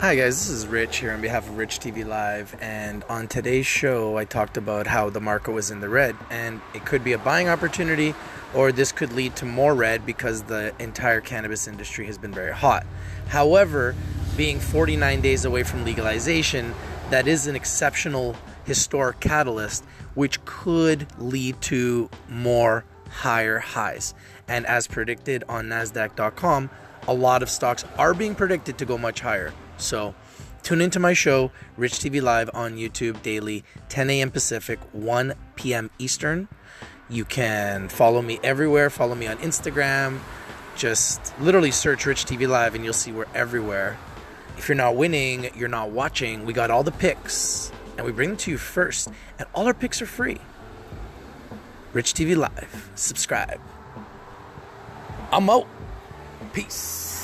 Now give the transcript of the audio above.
Hi, guys, this is Rich here on behalf of Rich TV Live. And on today's show, I talked about how the market was in the red, and it could be a buying opportunity, or this could lead to more red because the entire cannabis industry has been very hot. However, being 49 days away from legalization, that is an exceptional historic catalyst which could lead to more higher highs. And as predicted on NASDAQ.com, a lot of stocks are being predicted to go much higher. So tune into my show, Rich TV Live on YouTube daily, 10 a.m. Pacific, 1 p.m. Eastern. You can follow me everywhere. Follow me on Instagram. Just literally search Rich TV Live and you'll see we're everywhere. If you're not winning, you're not watching. We got all the picks and we bring them to you first. And all our picks are free. Rich TV Live. Subscribe. I'm out. Peace.